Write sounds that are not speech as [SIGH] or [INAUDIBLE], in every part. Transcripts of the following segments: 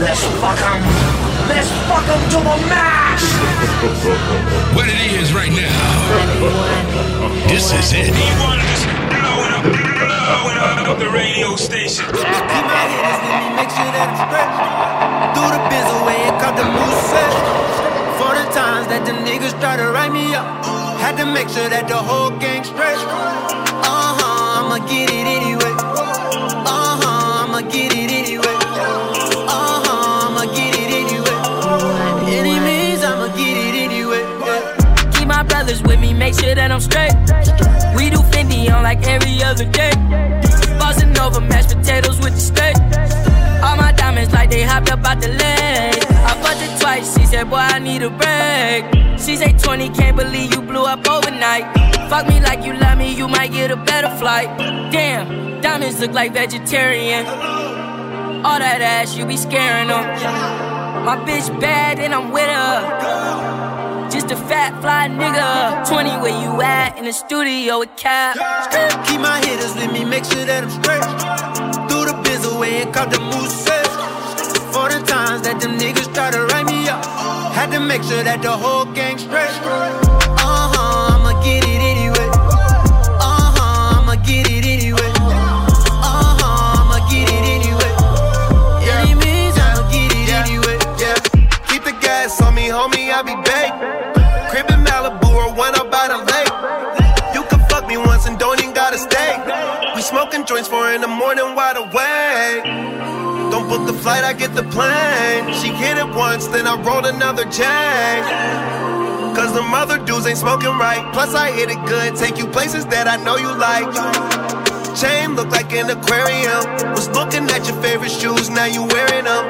let's fuck 'em. Let's fuck 'em to the max. [LAUGHS] What it is right now. This is it. E1 is blowing up, blowing up the radio station. Keep my hitters with me, make sure that I'm straight. Through the biz away and cut the moose set. For the times that the niggas try to write me up, had to make sure that the whole gang every other day. Bossing over mashed potatoes with the steak. All my diamonds like they hopped up out the lake. I fucked it twice, she said, boy, I need a break. She say 20, can't believe you blew up overnight. Fuck me like you love me, you might get a better flight. Damn, diamonds look like vegetarian. All that ass, you be scaring them. My bitch bad and I'm with her. Just a fat fly nigga. 20 where you at in the studio with Cap. Keep my hitters with me, make sure that I'm straight. Through the biz away and caught the moose. For the times that them niggas try to write me up, had to make sure that the whole gang straight. Joints four in the morning, wide awake. Don't book the flight, I get the plane. She hit it once, then I rolled another J. Cause the mother dudes ain't smoking right. Plus, I hit it good, take you places that I know you like. Chain look like an aquarium. Was looking at your favorite shoes, now you wearing them.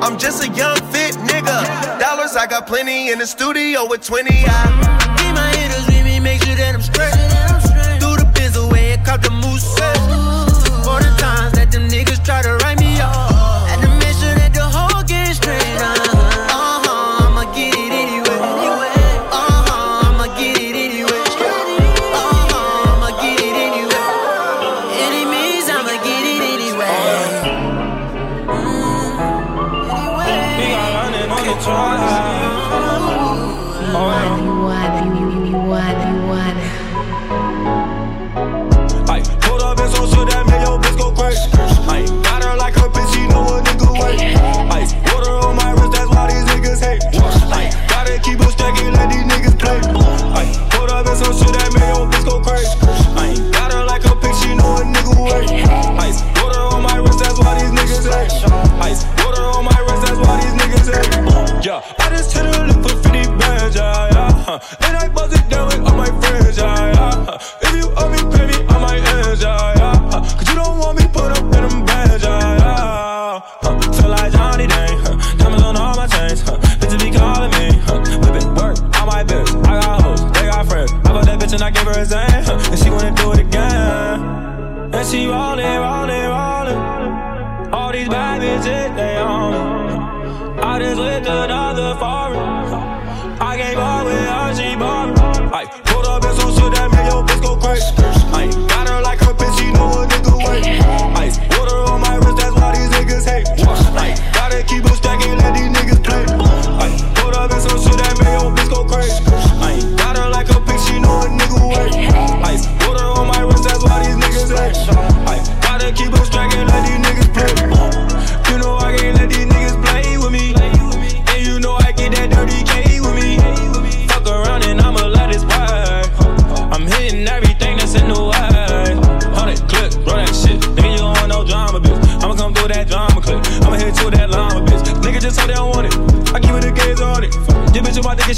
I'm just a young fit nigga. Dollars I got plenty in the studio with 20. I Keep my hitters me, make sure that I'm straight. Through the biz away caught the moose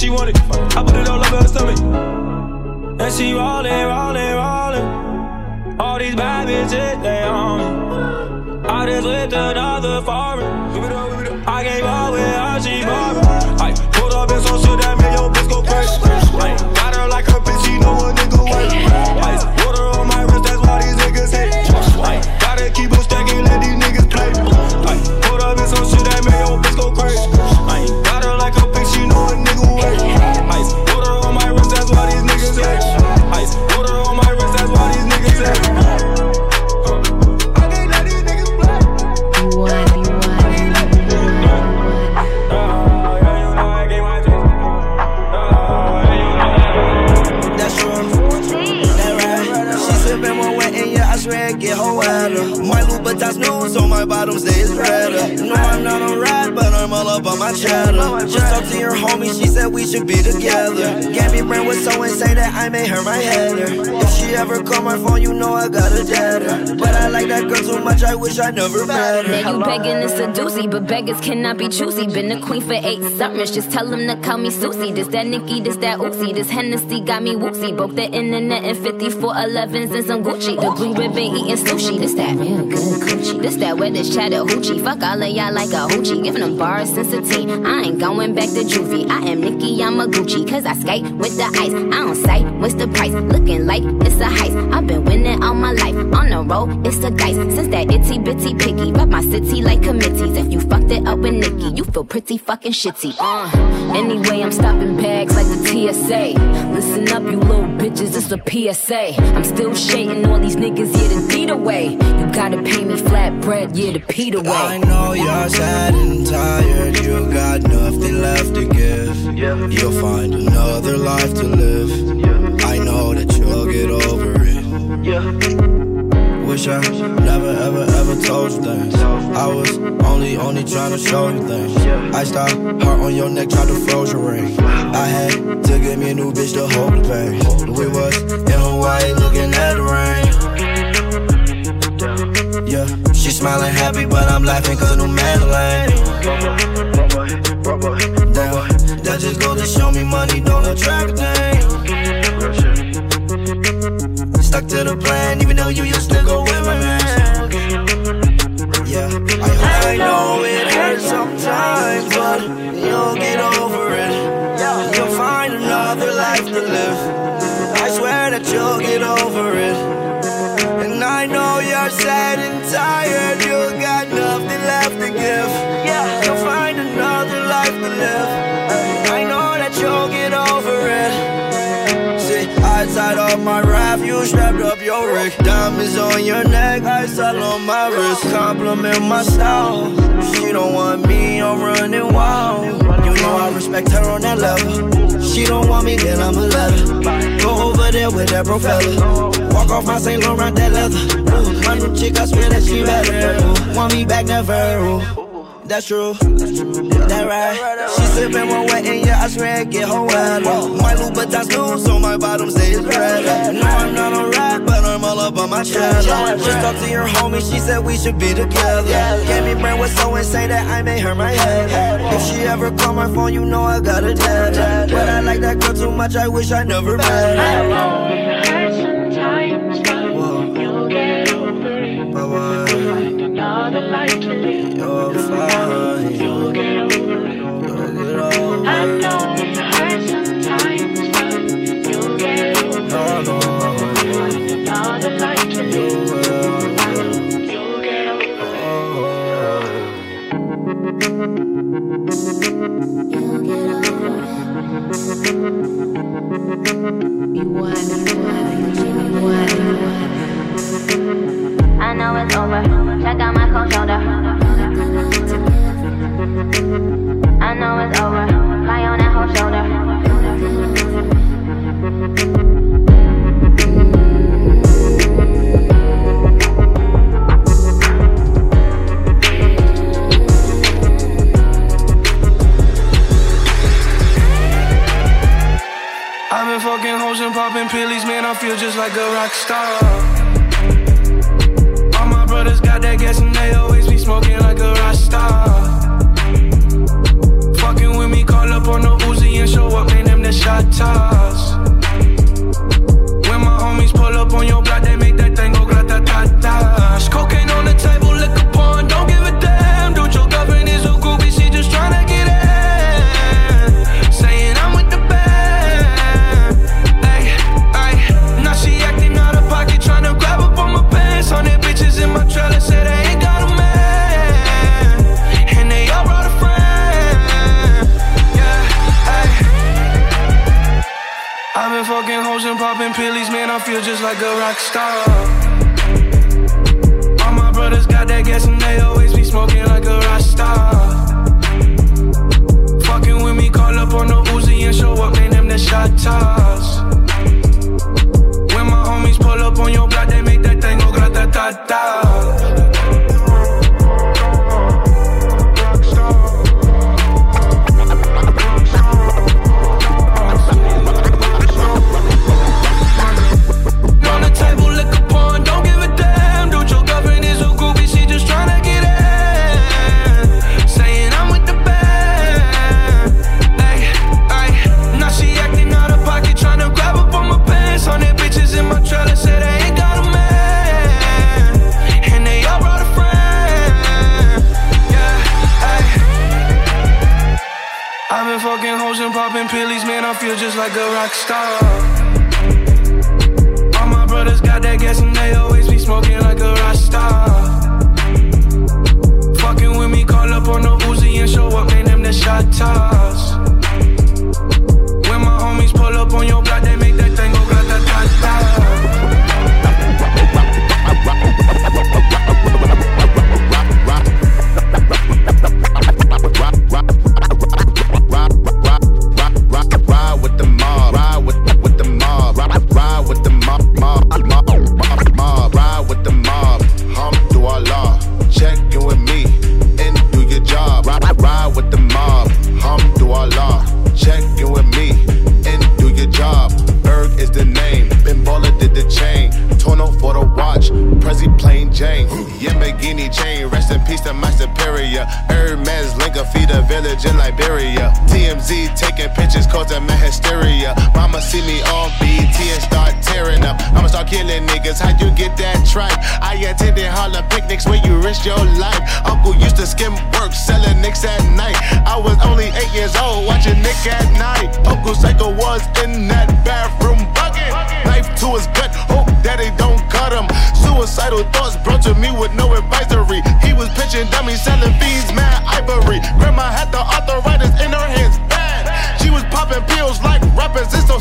she want it. I put it all over her stomach. And she rollin', rollin', rollin'. All these bad bitches, they on me. I just with another foreign. I gave up with her, she me. I pulled up in been so shit that made your bitch go crazy. Together. Brain so say that I made her my header. If she ever call my phone, you know I got a deader. But I like that girl too much, I wish I never met her. Now you begging to seduce me, but beggars cannot be choosy. Been a queen for eight summers, just tell them to call me Susie. This that Nikki, this that Oopsie, this Hennessy got me woozy. Broke the internet in 54 11s and some Gucci. The blue ribbon eating sushi, this that real good coochie. This that where this Chattahoochee. Fuck all of y'all like a hoochie. Giving them bars since a teen. I ain't going back to juvie. I am Nikki, I'm a Gucci. Cause I skate with the ice. I don't sight, what's the price? Looking like it's a heist. I've been winning all my life. On the road, it's a dice. Since that itty bitty picky. Rep my city like committees. If you fucked it up with Nikki, you feel pretty fucking shitty. Uh, anyway, I'm stopping bags like the TSA. Listen up, you little bitches, it's a PSA. I'm still shading all these niggas, yeah, the deed away. You gotta pay me flat bread, yeah, the Pete away. I know you're sad and tired. You got nothing left to give. You'll find another life to live. I know that you'll get over it. Wish I never ever ever told you things. I was only only trying to show you things. I stopped heart on your neck, tried to froze your ring. I had to get me a new bitch to hold the pain. We was in Hawaii looking at the rain. Yeah, she smiling happy, but I'm laughing cause new Madeline. All on my wrist. Compliment my style. She don't want me, I'm running wild. You know I respect her on that level. She don't want me, then I'ma let her. Go over there with that bro. Walk off my St. Laurent, that leather. Ooh, my new chick, I swear that she better. Ooh, want me back, never. Ooh. That's true. That right. She sippin' one wet and yeah, I swear it get her wetter. My Louboutins new, so my bottom stays red. No, I'm not a rat, but I'm all up on my cheddar. Just talked to your homie, she said we should be together. Gave me brain was so insane that I made her my head. If she ever call my phone, you know I got a dead. But I like that girl too much, I wish I never met her. You're fine. You'll get over it. I know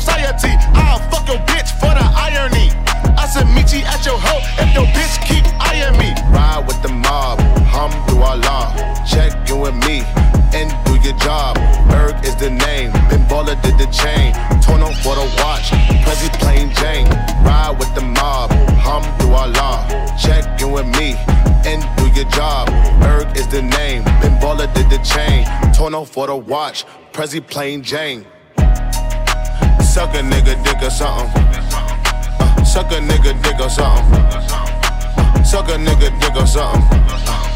society. I'll fuck your bitch for the irony. I said, meet you at your hoe if your bitch keep eyeing me. Ride with the mob, hum through our law. Check you and me, and do your job. Berg is the name, Ben Baller did the chain. Torn on for the watch, Prezi plain Jane. Ride with the mob, hum through our law. Check you and me, and do your job. Berg is the name, Ben Baller did the chain. Torn on for the watch, Prezi plain Jane. Suck a nigga dick or something. Uh, suck a nigga dick or something. Uh, suck a nigga dick or something. Uh,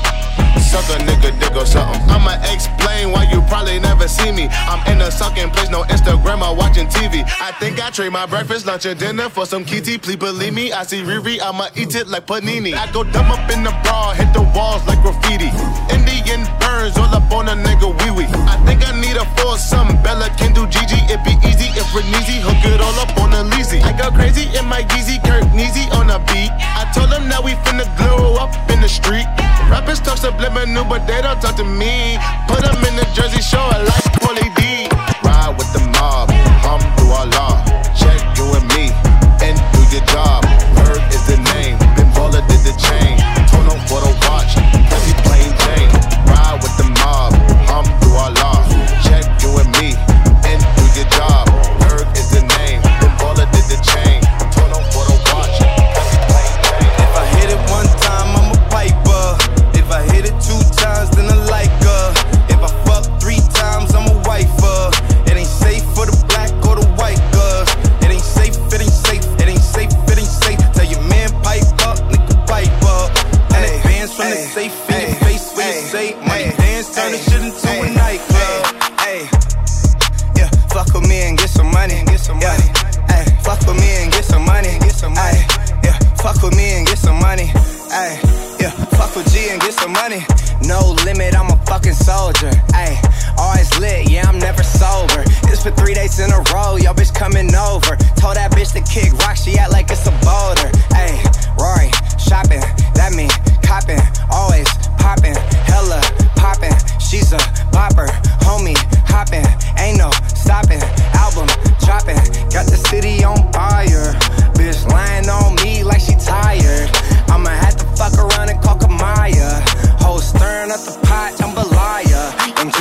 suck a nigga dick or something. I'ma explain why you probably never see me. I'm in a sucking place, no Instagram or watching TV. I think I trade my breakfast, lunch, and dinner for some kitty. Please believe me, I see Riri, I'ma eat it like panini. I go dumb up in the bra, hit the walls like graffiti. Indian burns all up on a nigga wee wee. I think I need a foursome, Bella can do Gigi. It be easy if we're easy, hook it all up on a leasy. I go crazy in my Yeezy, Kirk Neezy on a beat. I told them now we finna glow up in the street. Rappers talk subliminal New, but they don't talk to me. Put them in the jersey, show a like Paulie D. Ride with the mob, hum through our law. Check you and me, and do your job.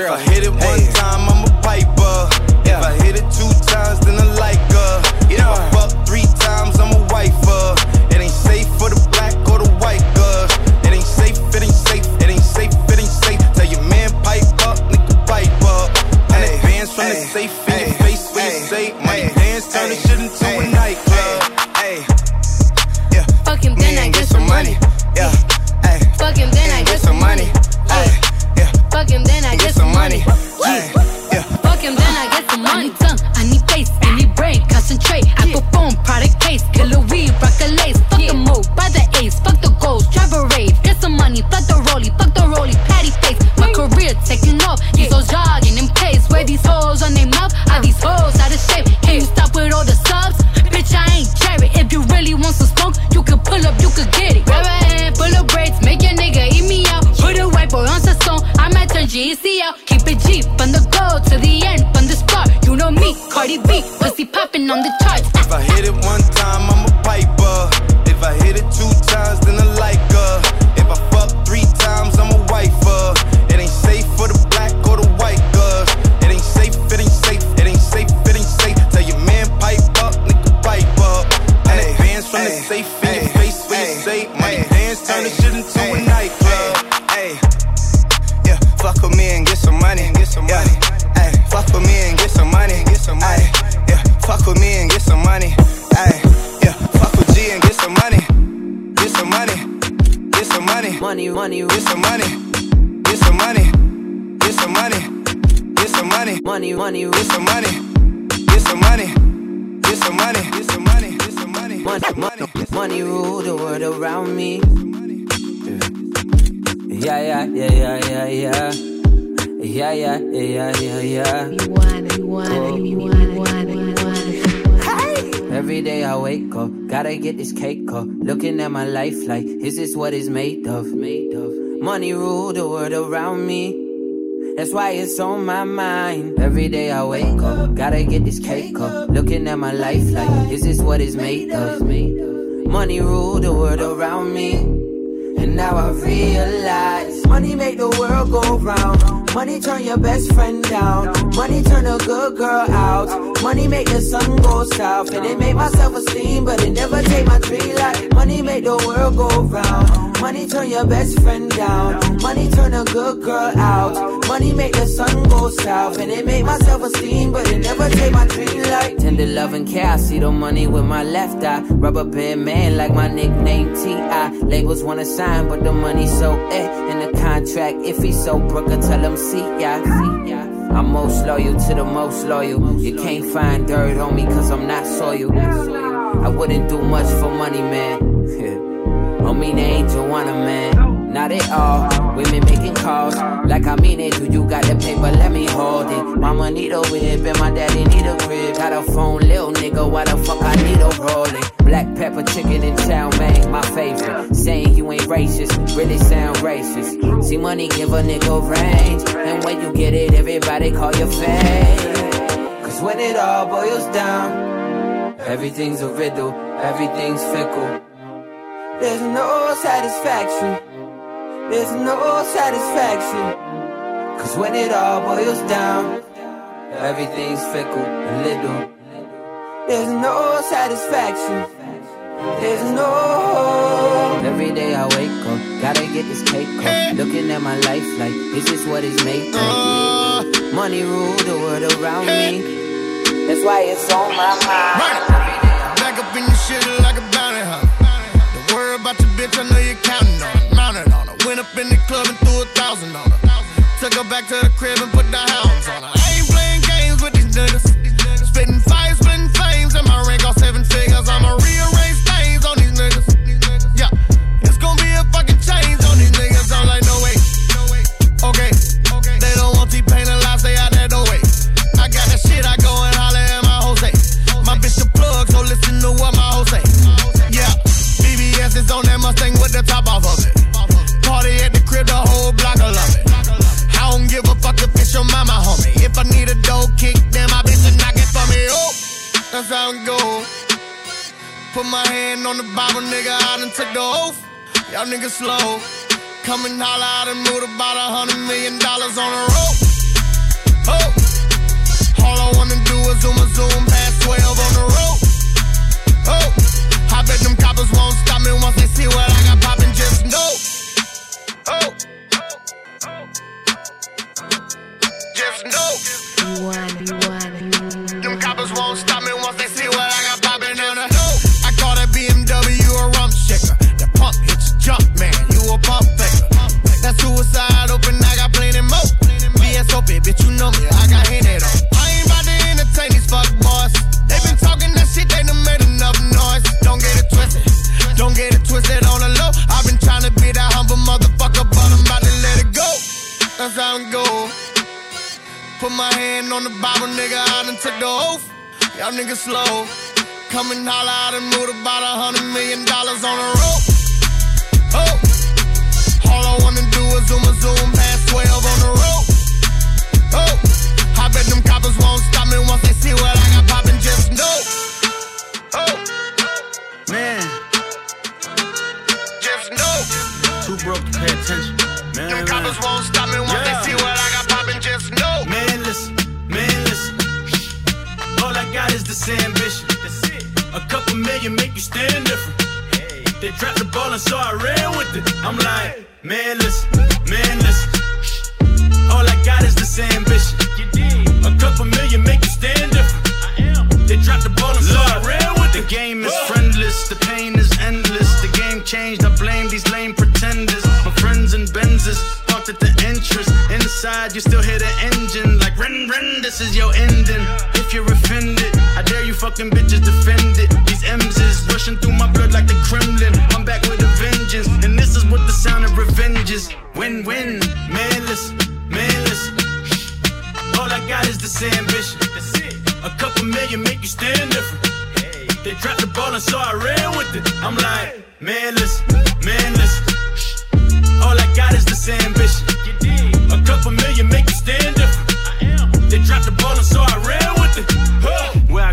If I hit it one time, on the charts. Money. Get some money. Get some money. Get some money. Get some money. Get some money. Money, money. Money rule the world around me. Yeah, yeah, yeah, yeah, yeah, yeah. Yeah, yeah, yeah, yeah, yeah. You want it, you want it, you want it, you want it, you want it. Every day I wake up, gotta get this cake up. Looking at my life like, is this what it's made of? Made of. Money rule the world around me. That's why it's on my mind. Every day I wake up, gotta get this cake up. Looking at my life like, this is this what it's made of? Money rule the world around me. And now I realize money make the world go round. Money turn your best friend down. Money turn a good girl out. Money make the sun go south. And it make my self esteem, but it never take my tree light. Money make the world go round. Money turn your best friend down. Money turn a good girl out. Make the sun go south. And it make my self esteem, but it never take my dream light. Tender love and care, I see the money with my left eye. Rubber band man like my nickname T.I. Labels wanna sign, but the money so eh. In the contract, if he's so broke, I tell him see ya. See ya. I'm most loyal to the most loyal. You can't find dirt on me cause I'm not soil. I wouldn't do much for money, man. [LAUGHS] I mean, they ain't Joanna, man. Not at all. Women making calls. Like I mean it. Do you got the paper? Let me hold it. Mama need a whip and my daddy need a crib. Got a phone, little nigga. Why the fuck I need a rolling? Black pepper chicken and chow mein, my favorite. Saying you ain't racist, really sound racist. See money give a nigga range. And when you get it, everybody call you fame. Cause when it all boils down, everything's a riddle, everything's fickle. There's no satisfaction. There's no satisfaction. Cause when it all boils down, everything's fickle and little. There's no satisfaction. There's no hope. Every day I wake up, gotta get this cake up. Looking at my life like, is this what it's made of? Money rule the world around me. That's why it's on my mind. Back up in the shit like a bounty hunter. Don't worry about your bitch, I know you're counting on Went up in the club and threw a thousand on her. Took her back to the crib and put the hounds on her. I ain't playing games with these niggas. like the oaf. Y'all niggas slow. Coming and holla, I done moved about a hundred million dollars on a rope. Oh, all I wanna do is zoom a zoom past 12 on the road. Oh, I bet them coppers won't stop me once they see what I got popping. just know. Oh, just know. Be one, be one. Them coppers won't stop me once they see what Y'all niggas slow. Come and out and move about a hundred million dollars on the road. Million make you stand different. They dropped the ball and so I ran with it. I'm like, man, listen, man, listen. All I got is this ambition. A couple million make you stand different. They dropped the ball and so I ran with it. The game is friendless, the pain is endless. The game changed, I blame these lame pretenders. My friends and Benzes parked at the entrance. Inside, you still hear the engine. Like, ren, ren, this is your ending. If you're offended, I dare you fucking bitches defend like the Kremlin. I'm back with a vengeance. And this is what the sound of revenge is. Win win, man, listen, man, listen. All I got is this ambition. A couple million make you stand different. They dropped the ball and so I ran with it. I'm like, manless, manless. All I got is this ambition.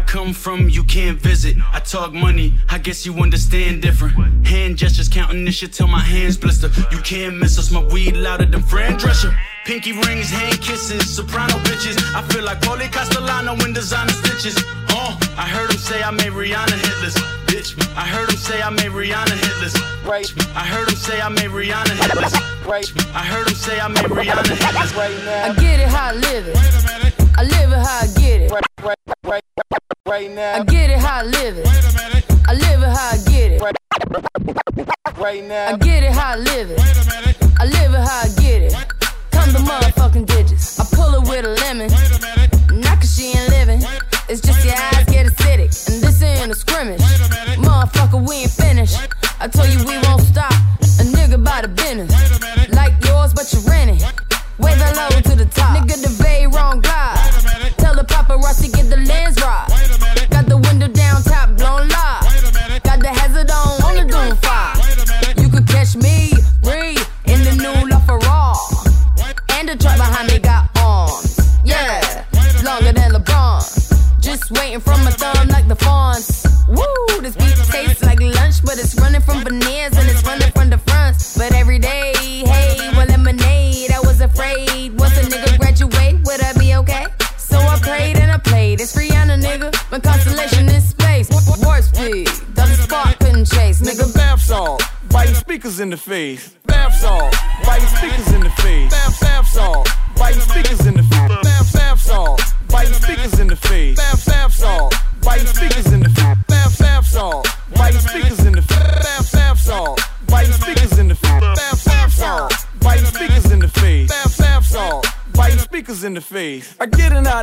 Come from, you can't visit. I talk money, I guess you understand different. Hand gestures counting this shit till my hands blister. You can't miss us, my weed louder than Fran Drescher. Pinky rings, hand kisses, soprano bitches. I feel like Paulie Castellano in designer stitches. Oh, I heard him say I made Rihanna hitless. Bitch, I heard him say I made Rihanna hitless. Right. I heard him say I made Rihanna hitless. Right. I heard him say I made Rihanna hitless. Right now. I get it how I live it. I live it how I get it. Right, right, right now. I get it how I live it. I live it how I get it. Right now. I get it how I live it. I live it how I get it. Come the motherfucking digits. I pull it with a lemon. Not cause she ain't living. It's just your eyes get acidic. And this ain't a scrimmage. Motherfucker, we ain't finished. I told you we won't stop. A nigga by the business. Face. Bath salt, biting speakers in the face. Bath, bath salt, biting speakers in the face. Bath, bath salt, biting speakers in the face. Bath, bath salt, biting speakers in the face. Bath, bath salt, biting speakers in the face. Bath, bath salt, biting speakers in the face. Bath, bath salt, biting speakers in the face. Bath, bath salt, biting speakers in the face. I get it how I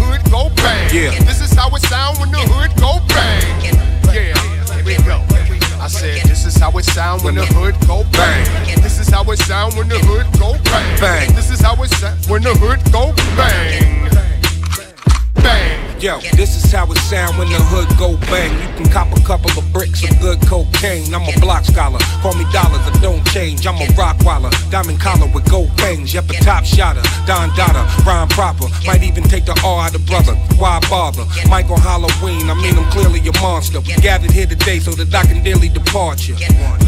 hood go bang. Yeah. This is how it sound when the hood go bang. Yeah, here we go. I said this is how it sound when the hood go bang. This is how it sound when the hood go bang. Bang. This is how it sound when the hood go bang. Yo, this is how it sound when the hood go bang. You can cop a couple of bricks of good cocaine. I'm a block scholar, call me dollars, I don't change. I'm a rock waller, diamond collar with gold bangs. Yep, a top shotter, Don Dada, rhyme proper. Might even take the R out of brother. Why bother? Mike on Halloween, I mean I'm clearly a monster. We gathered here today so that I can daily depart you.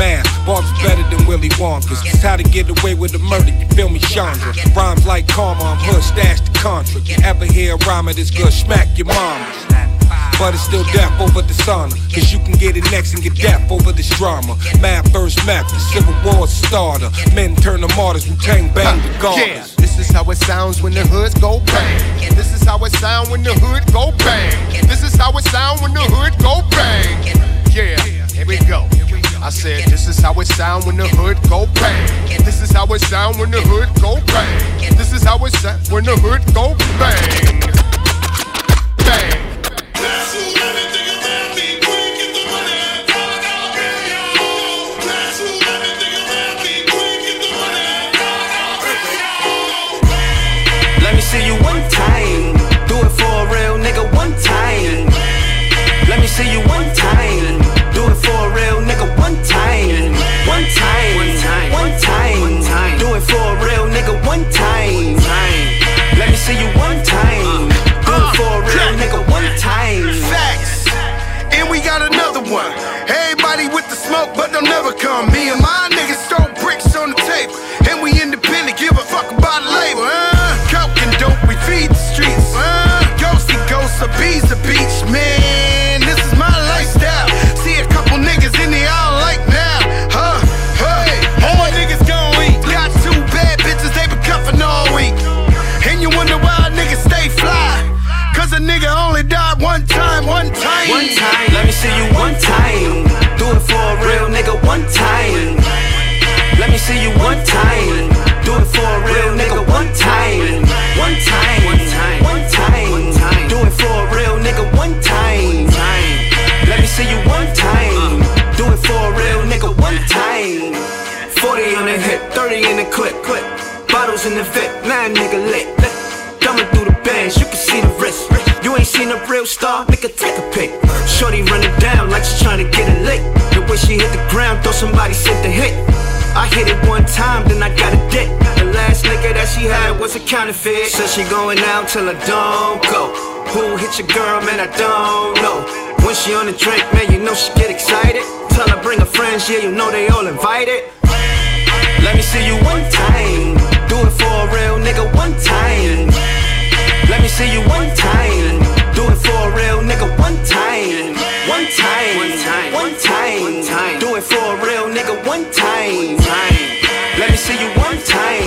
Man, Bob's better than Willy Wonka's. It's how to get away with the murder, you feel me, Chandra? Rhymes like karma, I'm hood stashed the contra. You ever hear a rhyme of this good? Smack your mama. But it's still death over dishonor. Cause you can get it next and get death over this drama. Mad first map, the civil war starter. Men turn to martyrs, we Tang bang regardless. Yeah, this is how it sounds when the hoods go bang. This is how it sound when the hood go bang. This is how it sound when the hood go bang. Yeah, here we go. I said, this is how it sound when the hood go bang. This is how it sound when the hood go bang. This is how it sound when the hood go bang. For a real nigga one time. Let me see you one time. Time. Facts. And we got another one. Everybody with the smoke, but they'll never come. Me and my niggas throw bricks on the table. And we independent, give a fuck about the label. Uh, coke and dope, we feed the streets. Uh, ghosty ghosts, a bees, a beach. Man, time, one time. One time. Let me see you one time. Do it for a real nigga one time. Let me see you one time. Do it for a real nigga one time. One time. One time. One time. Do it for a real nigga one time. Let me see you one time. Do it for a real nigga one time. 40 on the hip, 30 in the clip. Bottles in the fit, nine nigga lit. Thumbing through the bands, you can seen a real star, make her take a pic. Shorty running down like she trying to get it lick. The way she hit the ground, thought somebody sent the hit. I hit it one time, then I got a dick. The last nigga that she had was a counterfeit. Said so she going out till I don't go. Who hit your girl, man, I don't know. When she on the drink, man, you know she get excited. Tell her bring her friends, yeah, you know they all invited. Let me see you one time. Do it for a real nigga one time. Let me see you one time for a real nigga one time. One time. One time. Do it for a real nigga one time. Let me see you one time.